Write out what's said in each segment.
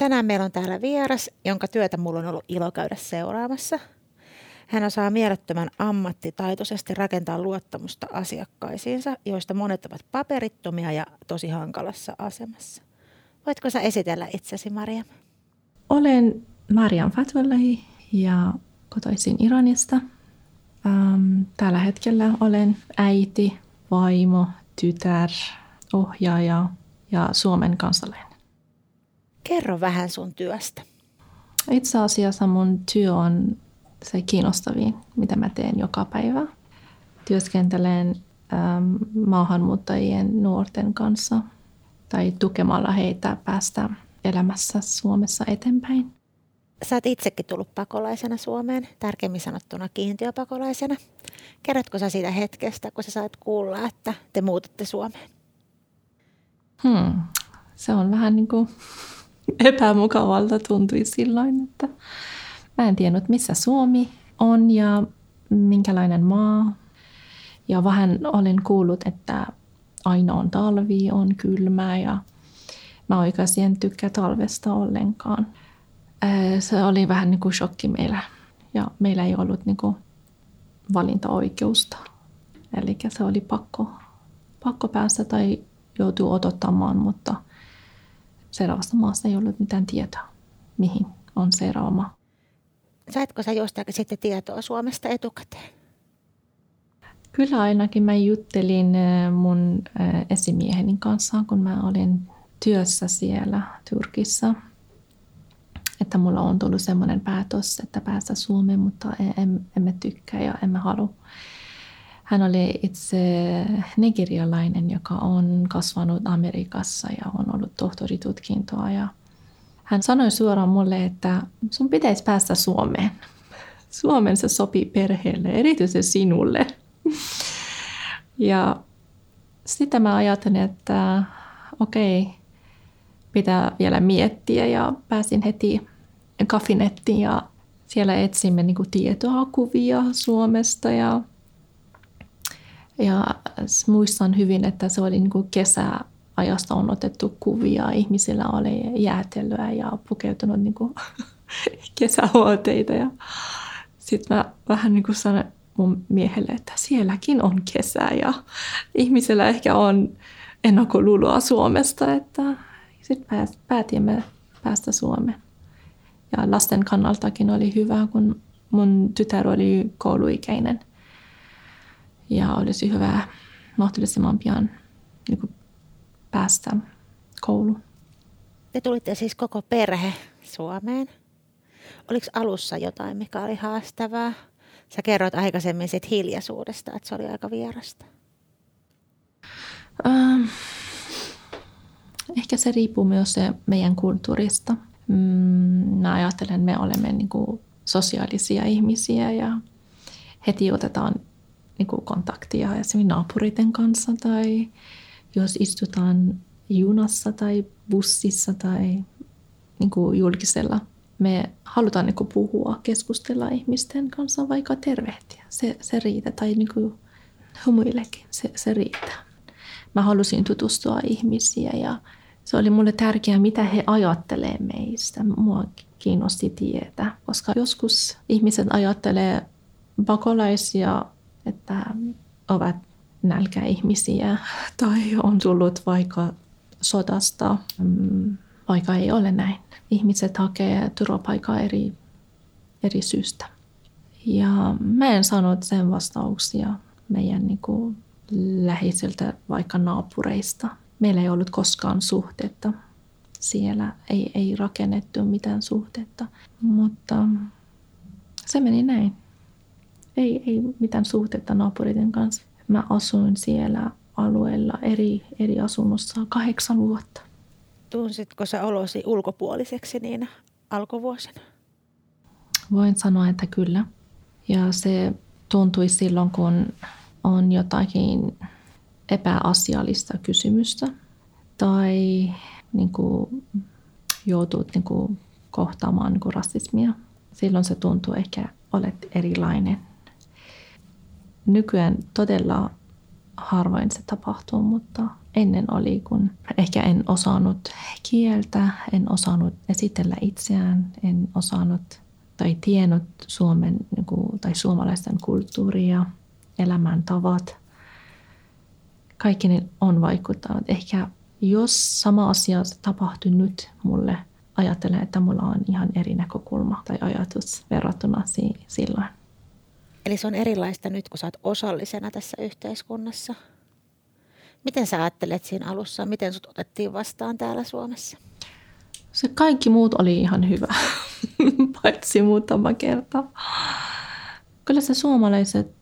Tänään meillä on täällä vieras, jonka työtä mulla on ollut ilo käydä seuraamassa. Hän osaa mielettömän ammattitaitoisesti rakentaa luottamusta asiakkaisiinsa, joista monet ovat paperittomia ja tosi hankalassa asemassa. Voitko sä esitellä itsesi, Maria? Olen Mariam Fatwallahi ja kotoisin Iranista. Ähm, tällä hetkellä olen äiti, vaimo, tytär, ohjaaja ja Suomen kansalainen. Kerro vähän sun työstä. Itse asiassa mun työ on se kiinnostavin, mitä mä teen joka päivä. Työskentelen ähm, maahanmuuttajien nuorten kanssa tai tukemalla heitä päästä elämässä Suomessa eteenpäin. Sä oot itsekin tullut pakolaisena Suomeen, tärkeimmin sanottuna kiintiöpakolaisena. Kerrotko sä siitä hetkestä, kun sä saat kuulla, että te muutatte Suomeen? Hmm. Se on vähän niin kuin epämukavalta tuntui silloin, että mä en tiennyt missä Suomi on ja minkälainen maa. Ja vähän olin kuullut, että aina on talvi, on kylmää ja mä oikeasti en tykkää talvesta ollenkaan. Se oli vähän niin kuin shokki meillä ja meillä ei ollut niin kuin valintaoikeusta. Eli se oli pakko, pakko päästä tai joutuu odottamaan, mutta seuraavasta maasta ei ollut mitään tietoa, mihin on seuraava maa. Saitko sä jostakin sitten tietoa Suomesta etukäteen? Kyllä ainakin mä juttelin mun esimieheni kanssa, kun mä olin työssä siellä Turkissa. Että mulla on tullut semmoinen päätös, että päästä Suomeen, mutta en, emme tykkää ja emme halua. Hän oli itse nigerialainen, joka on kasvanut Amerikassa ja on ollut tohtoritutkintoa. Ja hän sanoi suoraan mulle, että sun pitäisi päästä Suomeen. Suomen se sopii perheelle, erityisesti sinulle. Ja sitten mä ajattelin, että okei, pitää vielä miettiä ja pääsin heti kafinettiin ja siellä etsimme niin tietoa, kuvia Suomesta ja, ja muistan hyvin, että se oli niin kesäajasta on otettu kuvia, ihmisillä oli jäätelyä ja pukeutunut niin kesähuoteita ja sitten mä vähän niin kuin sanoin mun miehelle, että sielläkin on kesä ja ihmisillä ehkä on ennakkoluuloa Suomesta, että sitten päätimme päästä Suomeen. Ja lasten kannaltakin oli hyvä, kun mun tytär oli kouluikäinen. Ja olisi hyvä mahdollisimman pian niin kuin päästä kouluun. Te tulitte siis koko perhe Suomeen. Oliko alussa jotain, mikä oli haastavaa? Sä kerroit aikaisemmin siitä hiljaisuudesta, että se oli aika vierasta. Ähm, ehkä se riippuu myös se meidän kulttuurista. Mm, mä ajattelen, että me olemme niin kuin sosiaalisia ihmisiä ja heti otetaan niin kuin kontaktia esimerkiksi naapuriten kanssa tai jos istutaan junassa tai bussissa tai niin kuin julkisella. Me halutaan niin kuin puhua, keskustella ihmisten kanssa, vaikka tervehtiä. Se, se riittää. Tai niin kuin humuillekin, se, se riittää. Mä halusin tutustua ihmisiä ja se oli mulle tärkeää, mitä he ajattelee meistä. Mua kiinnosti tietää, koska joskus ihmiset ajattelee pakolaisia, että ovat nälkäihmisiä tai on tullut vaikka sodasta, mm, vaikka ei ole näin. Ihmiset hakee turvapaikkaa eri, eri syystä. Ja mä en saanut sen vastauksia meidän niin kuin, läheisiltä vaikka naapureista meillä ei ollut koskaan suhteetta siellä. Ei, ei rakennettu mitään suhteetta, mutta se meni näin. Ei, ei mitään suhteetta naapuriten kanssa. Mä asuin siellä alueella eri, eri asunnossa kahdeksan vuotta. Tunsitko sä olosi ulkopuoliseksi niin alkuvuosina? Voin sanoa, että kyllä. Ja se tuntui silloin, kun on jotakin epäasiallista kysymystä tai niin kuin, joutuut niin kuin, kohtaamaan niin kuin, rasismia. Silloin se tuntuu ehkä olet erilainen. Nykyään todella harvoin se tapahtuu, mutta ennen oli, kun ehkä en osannut kieltä, en osannut esitellä itseään, en osannut tai tiennyt Suomen niin tai suomalaisten kulttuuria, elämäntavat. Kaikki ne on vaikuttanut. Ehkä jos sama asia tapahtuu nyt mulle, ajattelen, että mulla on ihan eri näkökulma tai ajatus verrattuna silloin. Eli se on erilaista nyt, kun sä oot osallisena tässä yhteiskunnassa. Miten sä ajattelet siinä alussa, miten sut otettiin vastaan täällä Suomessa? Se kaikki muut oli ihan hyvä, paitsi muutama kerta. Kyllä se suomalaiset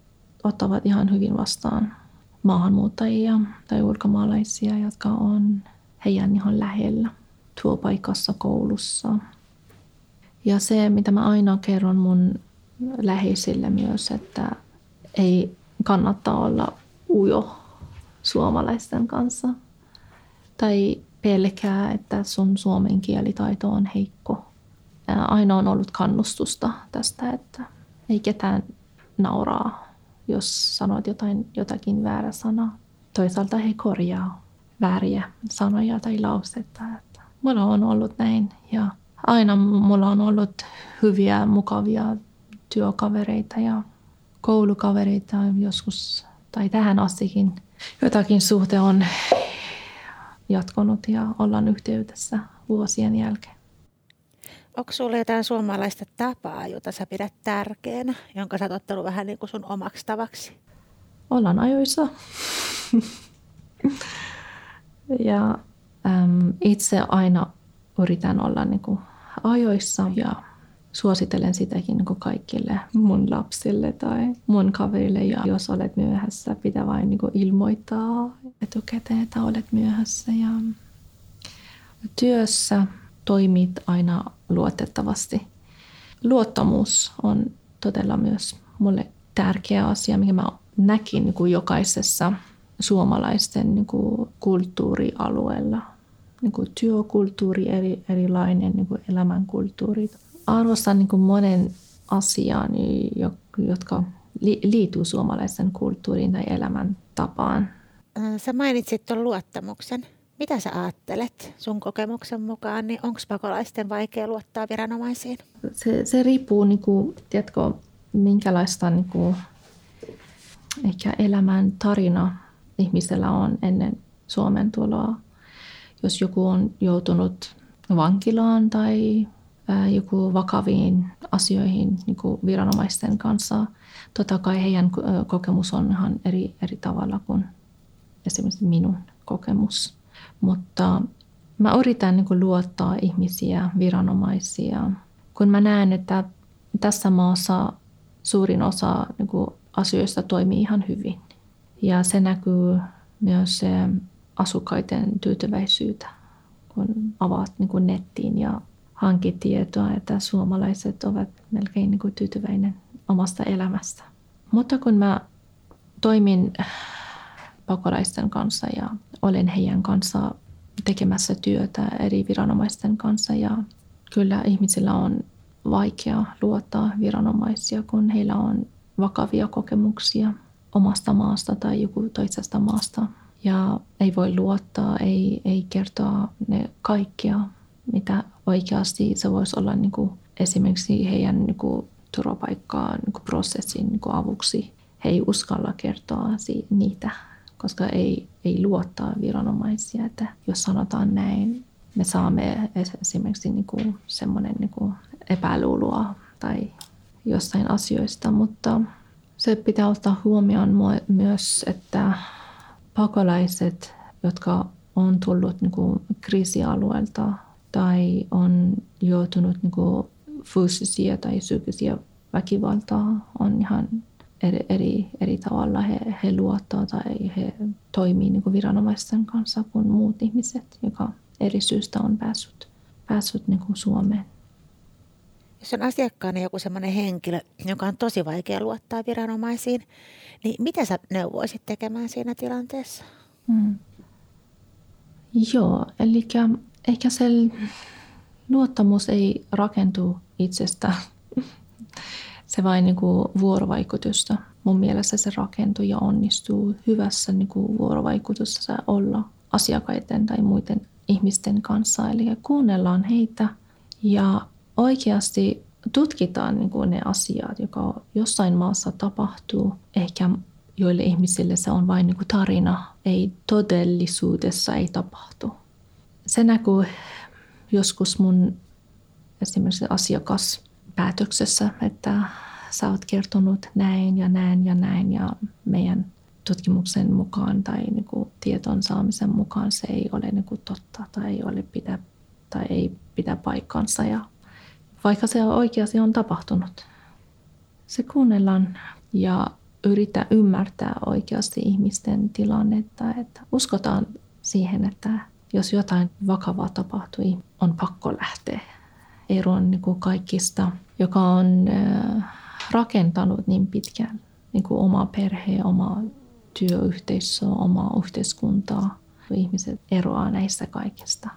ottavat ihan hyvin vastaan maahanmuuttajia tai ulkomaalaisia, jotka on heidän ihan lähellä työpaikassa, koulussa. Ja se, mitä mä aina kerron mun läheisille myös, että ei kannattaa olla ujo suomalaisten kanssa. Tai pelkää, että sun suomen kielitaito on heikko. Aina on ollut kannustusta tästä, että ei ketään nauraa, jos sanot jotain, jotakin väärä sana. Toisaalta he korjaa vääriä sanoja tai lausetta. Että mulla on ollut näin ja aina mulla on ollut hyviä, mukavia työkavereita ja koulukavereita joskus tai tähän astikin. Jotakin suhte on jatkunut ja ollaan yhteydessä vuosien jälkeen. Onko sinulla jotain suomalaista tapaa, jota sä pidät tärkeänä, jonka sä oot ottanut vähän niin kuin sun omaksi tavaksi? Ollaan ajoissa. ja äm, itse aina yritän olla niin kuin ajoissa ja suosittelen sitäkin niin kuin kaikille mun lapsille tai mun kaverille. Ja jos olet myöhässä, pitää vain niin kuin ilmoittaa etukäteen, että olet myöhässä. Ja työssä toimit aina luotettavasti. Luottamus on todella myös mulle tärkeä asia, mikä mä näkin niin kuin jokaisessa suomalaisten niin kuin kulttuurialueella. Niin kuin työkulttuuri, eri, erilainen niin kuin elämänkulttuuri arvostan niin kuin monen asian, jotka liittyy suomalaisen kulttuuriin tai elämäntapaan. Sä mainitsit tuon luottamuksen. Mitä sä ajattelet sun kokemuksen mukaan, niin onko pakolaisten vaikea luottaa viranomaisiin? Se, se riippuu, niin kuin, tiedätkö, minkälaista niin kuin, ehkä elämän tarina ihmisellä on ennen Suomen tuloa. Jos joku on joutunut vankilaan tai joku vakaviin asioihin niin kuin viranomaisten kanssa. Totta kai heidän kokemus on ihan eri, eri tavalla kuin esimerkiksi minun kokemus. Mutta mä yritän niin kuin luottaa ihmisiä, viranomaisia. Kun mä näen, että tässä maassa suurin osa niin kuin asioista toimii ihan hyvin. Ja se näkyy myös asukkaiden tyytyväisyyttä, kun avaat niin kuin nettiin ja hankit tietoa, että suomalaiset ovat melkein niin kuin tyytyväinen omasta elämästä. Mutta kun mä toimin pakolaisten kanssa ja olen heidän kanssa tekemässä työtä eri viranomaisten kanssa ja kyllä ihmisillä on vaikea luottaa viranomaisia, kun heillä on vakavia kokemuksia omasta maasta tai joku toisesta maasta. Ja ei voi luottaa, ei, ei kertoa ne kaikkia mitä oikeasti se voisi olla niin kuin esimerkiksi heidän niin kuin turvapaikkaa niin kuin prosessin niin kuin avuksi. He ei uskalla kertoa niitä, koska ei, ei luottaa viranomaisia, että jos sanotaan näin, me saamme esimerkiksi niin kuin semmoinen niin kuin epäluuloa tai jostain asioista, mutta se pitää ottaa huomioon myös, että pakolaiset, jotka on tullut niin kuin kriisialueelta tai on joutunut niin kuin fyysisiä tai psyykkisiä väkivaltaa, on ihan eri, eri, eri tavalla he, he luottaa tai he toimii niin kuin viranomaisten kanssa kuin muut ihmiset, joka eri syystä on päässyt, päässyt niin kuin Suomeen. Jos on asiakkaana joku sellainen henkilö, joka on tosi vaikea luottaa viranomaisiin, niin mitä sä neuvoisit tekemään siinä tilanteessa? Hmm. Joo, eli ehkä se luottamus ei rakentu itsestä. Se vain niin kuin vuorovaikutusta. mun mielestä se rakentuu ja onnistuu hyvässä niin kuin vuorovaikutussa olla asiakkaiden tai muiden ihmisten kanssa. Eli kuunnellaan heitä ja oikeasti tutkitaan niin kuin ne asiat, joka jossain maassa tapahtuu. Ehkä joille ihmisille se on vain niin kuin tarina, ei todellisuudessa ei tapahtu. Se näkyy joskus mun esimerkiksi asiakaspäätöksessä, että sä oot kertonut näin ja näin ja näin ja meidän tutkimuksen mukaan tai niin kuin tieton saamisen mukaan se ei ole niin kuin totta tai ei ole pidä, tai ei pidä paikkansa. Ja vaikka se oikeasti on tapahtunut, se kuunnellaan ja yrittää ymmärtää oikeasti ihmisten tilannetta, että uskotaan siihen, että jos jotain vakavaa tapahtui, on pakko lähteä eroon niin kuin kaikista, joka on rakentanut niin pitkään niin kuin oma perhe, oma työyhteisö, omaa yhteiskuntaa. Ihmiset eroaa näistä kaikista.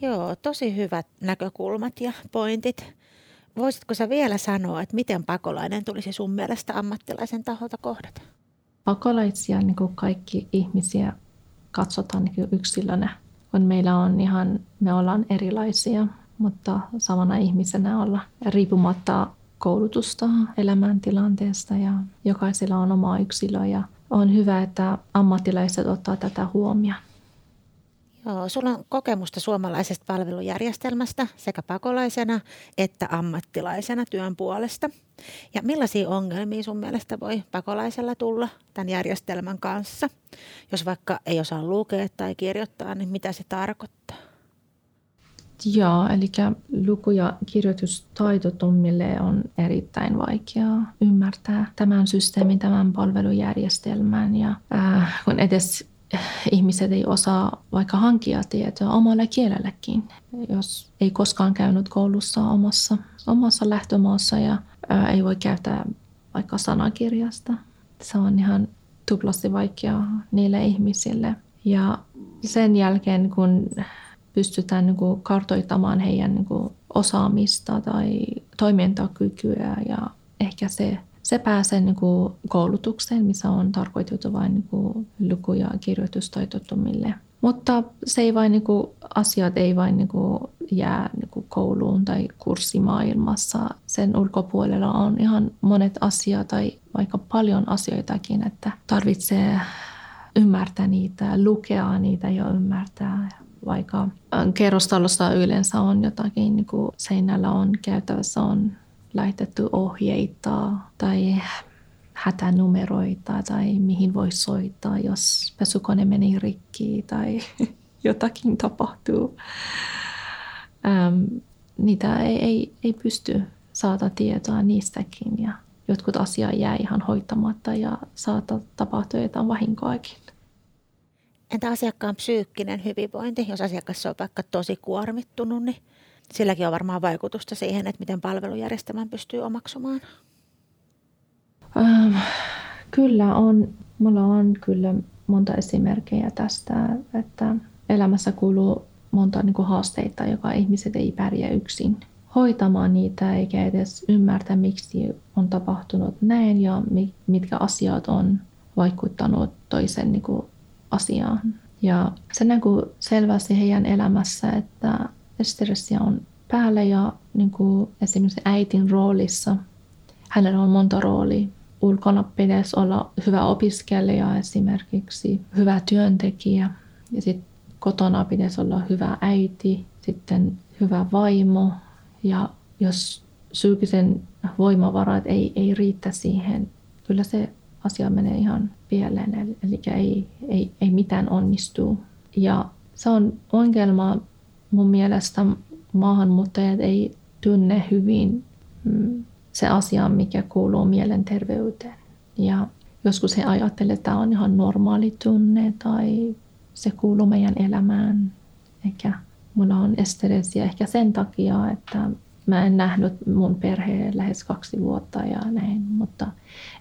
Joo, tosi hyvät näkökulmat ja pointit. Voisitko sä vielä sanoa, että miten pakolainen tulisi sun mielestä ammattilaisen taholta kohdata? Pakolaisia, niin kuin kaikki ihmisiä, katsotaan niin yksilönä. Kun meillä on ihan, me ollaan erilaisia, mutta samana ihmisenä olla riippumatta koulutusta, elämäntilanteesta ja jokaisella on oma yksilö ja on hyvä, että ammattilaiset ottaa tätä huomioon. Joo, sulla on kokemusta suomalaisesta palvelujärjestelmästä sekä pakolaisena että ammattilaisena työn puolesta. Ja millaisia ongelmia sun mielestä voi pakolaisella tulla tämän järjestelmän kanssa? Jos vaikka ei osaa lukea tai kirjoittaa, niin mitä se tarkoittaa? Joo, eli luku- ja kirjoitustaitotummille on erittäin vaikeaa ymmärtää tämän systeemin, tämän palvelujärjestelmän. Ja äh, kun edes ihmiset ei osaa vaikka hankkia tietoa omalla kielelläkin, jos ei koskaan käynyt koulussa omassa, omassa lähtömaassa ja ää, ei voi käyttää vaikka sanakirjasta. Se on ihan tuplasti vaikeaa niille ihmisille. Ja sen jälkeen, kun pystytään niin kuin kartoittamaan heidän niin kuin osaamista tai toimintakykyä ja ehkä se se pääsee niin kuin koulutukseen, missä on tarkoitettu vain niin kuin luku- ja kirjoitustaitottomille. Mutta se ei vain, niin kuin, asiat ei vain niin kuin, jää niin kuin kouluun tai kurssimaailmassa. Sen ulkopuolella on ihan monet asiat tai vaikka paljon asioitakin, että tarvitsee ymmärtää niitä, lukea niitä ja ymmärtää. Vaikka kerrostalossa yleensä on jotakin, niin kuin seinällä on käytävässä on laitettu ohjeita tai hätänumeroita tai mihin voi soittaa, jos pesukone meni rikki tai jotakin tapahtuu. Ähm, niitä ei, ei, ei pysty saada tietoa niistäkin ja jotkut asiat jää ihan hoitamatta ja saattaa tapahtua jotain vahinkoakin. Entä asiakkaan psyykkinen hyvinvointi, jos asiakas on vaikka tosi kuormittunut, niin silläkin on varmaan vaikutusta siihen, että miten palvelujärjestelmän pystyy omaksumaan. Ähm, kyllä on. Mulla on kyllä monta esimerkkejä tästä, että elämässä kuuluu monta niin kuin haasteita, joka ihmiset ei pärjää yksin hoitamaan niitä eikä edes ymmärtää, miksi on tapahtunut näin ja mitkä asiat on vaikuttanut toisen niin kuin, asiaan. Ja se näkyy selvästi heidän elämässä, että stressiä on päällä ja niin kuin esimerkiksi äitin roolissa. Hänellä on monta roolia. Ulkona pitäisi olla hyvä opiskelija esimerkiksi, hyvä työntekijä ja sitten kotona pitäisi olla hyvä äiti, sitten hyvä vaimo ja jos psyykkisen voimavarat ei, ei riitä siihen, kyllä se asia menee ihan pieleen, eli ei, ei, ei mitään onnistu. Ja se on ongelma mun mielestä maahanmuuttajat ei tunne hyvin mm, se asia, mikä kuuluu mielenterveyteen. Ja joskus he ajattelevat, että tämä on ihan normaali tunne tai se kuuluu meidän elämään. Ehkä mulla on stressiä ehkä sen takia, että mä en nähnyt mun perheen lähes kaksi vuotta ja näin, mutta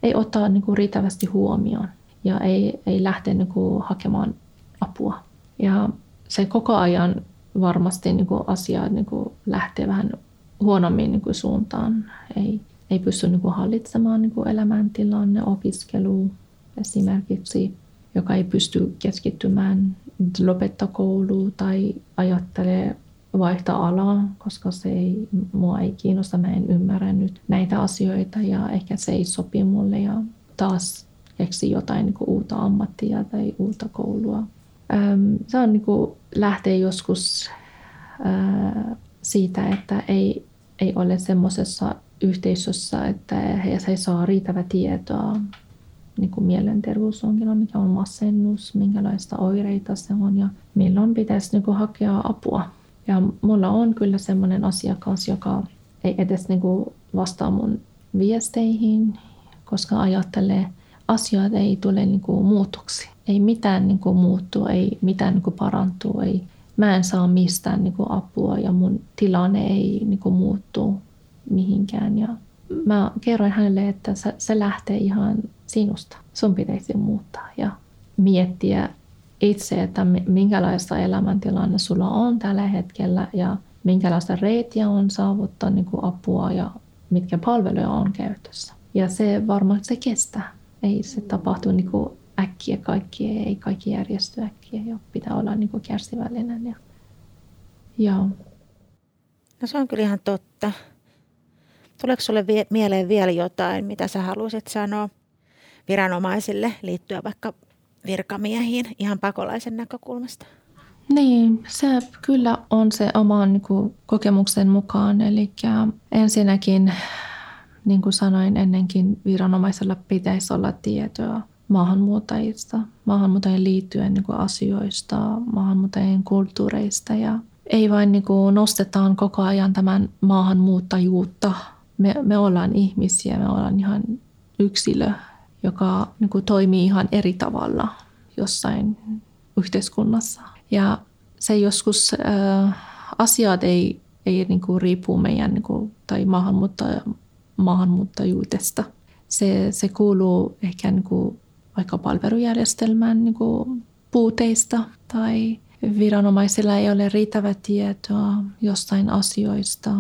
ei ottaa niin kuin riittävästi huomioon ja ei, ei lähteä niin kuin hakemaan apua. Ja se koko ajan varmasti niin kuin asiat niin kuin lähtee vähän huonommin niin kuin suuntaan. Ei, ei pysty niin kuin hallitsemaan niin kuin elämäntilanne, opiskelu esimerkiksi, joka ei pysty keskittymään, lopettaa koulu tai ajattelee vaihtaa alaa, koska se ei, mua ei kiinnosta, mä en ymmärrä nyt näitä asioita ja ehkä se ei sopi mulle ja taas keksi jotain niin kuin uutta ammattia tai uutta koulua. Se on niin kuin, lähtee joskus siitä, että ei, ei ole semmoisessa yhteisössä, että he ei saa riittävää tietoa niin kuin mielenterveysongelma, mikä on masennus, minkälaista oireita se on ja milloin pitäisi niin kuin hakea apua. Ja mulla on kyllä semmoinen asiakas, joka ei edes niin kuin vastaa mun viesteihin, koska ajattelee, asiat ei tule niin kuin muutoksi. Ei mitään niin kuin muuttuu, ei mitään niin kuin parantuu, ei, mä en saa mistään niin kuin apua ja mun tilanne ei niin kuin muuttu mihinkään. Ja mä kerroin hänelle, että se, se lähtee ihan sinusta. Sun pitäisi muuttaa ja miettiä itse, että minkälaista elämäntilanne sulla on tällä hetkellä ja minkälaista reittiä on saavuttaa niin kuin apua ja mitkä palveluja on käytössä. Ja se varmaan se kestää. Ei se tapahtu niin kuin äkkiä kaikki, ei kaikki järjesty äkkiä ja pitää olla niin kuin kärsivällinen. Ja, ja. No se on kyllä ihan totta. Tuleeko sinulle vie- mieleen vielä jotain, mitä sä haluaisit sanoa viranomaisille liittyen vaikka virkamiehiin ihan pakolaisen näkökulmasta? Niin, se kyllä on se oman niin kuin, kokemuksen mukaan. Eli ensinnäkin, niin kuin sanoin ennenkin, viranomaisella pitäisi olla tietoa maahanmuuttajista, maahanmuuttajien liittyen niin kuin asioista, maahanmuuttajien kulttuureista ja ei vain niin kuin nostetaan koko ajan tämän maahanmuuttajuutta. Me, me ollaan ihmisiä, me ollaan ihan yksilö joka niin kuin toimii ihan eri tavalla jossain yhteiskunnassa. Ja se joskus äh, asiat ei, ei niin kuin riipu meidän niin kuin, tai maahanmuutta, maahanmuuttajuudesta. Se, se kuuluu ehkä niin kuin, vaikka palvelujärjestelmän niin kuin, puuteista tai viranomaisilla ei ole riittävää tietoa jostain asioista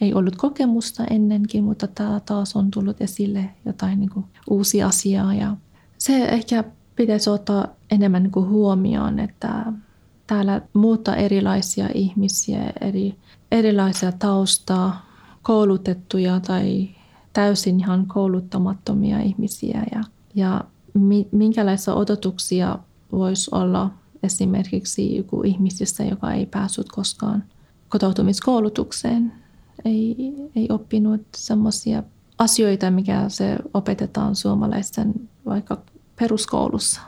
ei ollut kokemusta ennenkin, mutta tämä taas on tullut esille jotain niin kuin uusia asiaa. Ja se ehkä pitäisi ottaa enemmän niin kuin huomioon, että täällä muuttaa erilaisia ihmisiä, eri, erilaisia taustaa, koulutettuja tai täysin ihan kouluttamattomia ihmisiä. Ja, ja minkälaisia odotuksia voisi olla esimerkiksi joku ihmisistä, joka ei päässyt koskaan kotoutumiskoulutukseen ei, ei oppinut semmoisia asioita, mikä se opetetaan suomalaisten vaikka peruskoulussa.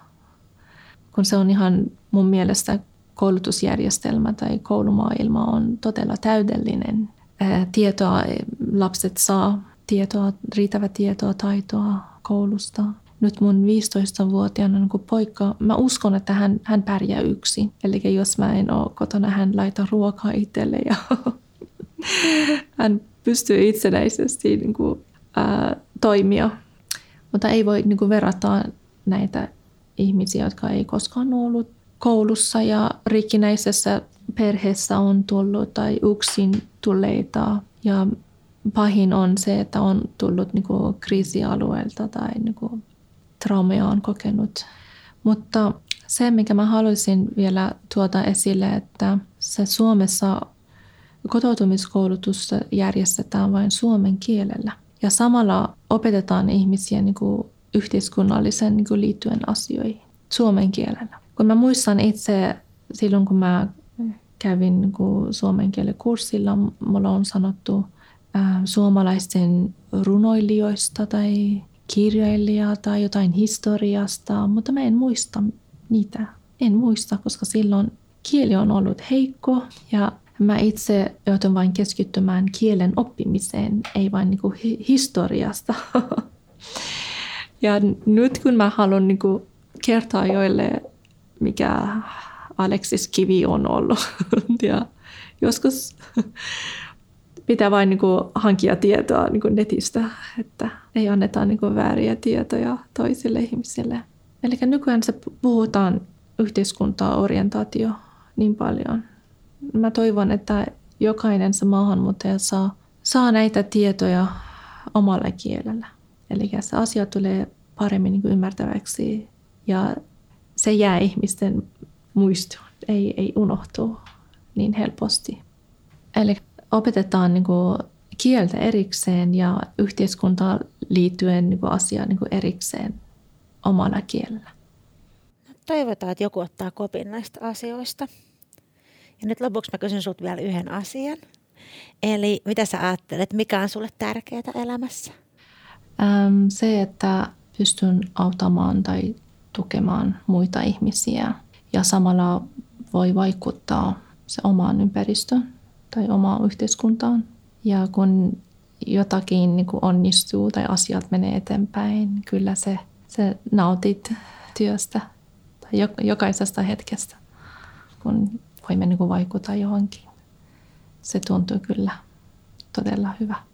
Kun se on ihan mun mielestä koulutusjärjestelmä tai koulumaailma on todella täydellinen. Tietoa, lapset saa tietoa, riittävä tietoa, taitoa koulusta. Nyt mun 15-vuotiaana niin poika, mä uskon, että hän, hän pärjää yksin. Eli jos mä en ole kotona, hän laita ruokaa itselle ja hän pystyy itsenäisesti niin kuin, ää, toimia. Mutta ei voi niin kuin, verrata näitä ihmisiä, jotka ei koskaan ollut koulussa ja rikkinäisessä perheessä on tullut tai yksin tulleita. Ja pahin on se, että on tullut niin kuin, kriisialueelta tai niin kuin, traumeja on kokenut. Mutta se, mikä mä haluaisin vielä tuoda esille, että se Suomessa kotoutumiskoulutusta järjestetään vain suomen kielellä. Ja samalla opetetaan ihmisiä niin kuin yhteiskunnallisen niin kuin liittyen asioihin suomen kielellä. Kun mä muistan itse silloin, kun mä kävin niin kuin suomen kielen kurssilla, mulla on sanottu äh, suomalaisten runoilijoista tai kirjailijaa tai jotain historiasta, mutta mä en muista niitä. En muista, koska silloin kieli on ollut heikko ja Mä itse joudun vain keskittymään kielen oppimiseen, ei vain niin kuin historiasta. ja nyt kun mä haluan niin kuin kertoa joille, mikä Aleksis Kivi on ollut, ja joskus pitää vain niin kuin hankkia tietoa niin kuin netistä, että ei anneta niin kuin vääriä tietoja toisille ihmisille. Eli nykyään se puhutaan yhteiskuntaa orientaatio niin paljon mä toivon, että jokainen se maahanmuuttaja saa, saa näitä tietoja omalla kielellä. Eli se asia tulee paremmin niin kuin ymmärtäväksi ja se jää ihmisten muistoon, ei, ei unohtu niin helposti. Eli opetetaan niin kuin kieltä erikseen ja yhteiskuntaan liittyen niin kuin asiaa niin kuin erikseen omalla kielellä. No, toivotaan, että joku ottaa kopin näistä asioista. Ja nyt lopuksi mä kysyn sinulta vielä yhden asian. Eli mitä sä ajattelet, mikä on sulle tärkeää elämässä? Ähm, se, että pystyn auttamaan tai tukemaan muita ihmisiä ja samalla voi vaikuttaa se omaan ympäristöön tai omaan yhteiskuntaan. Ja kun jotakin niin kuin onnistuu tai asiat menee eteenpäin, kyllä se, se nautit työstä tai jokaisesta hetkestä, kun voimme niin kuin vaikuttaa johonkin. Se tuntuu kyllä todella hyvä.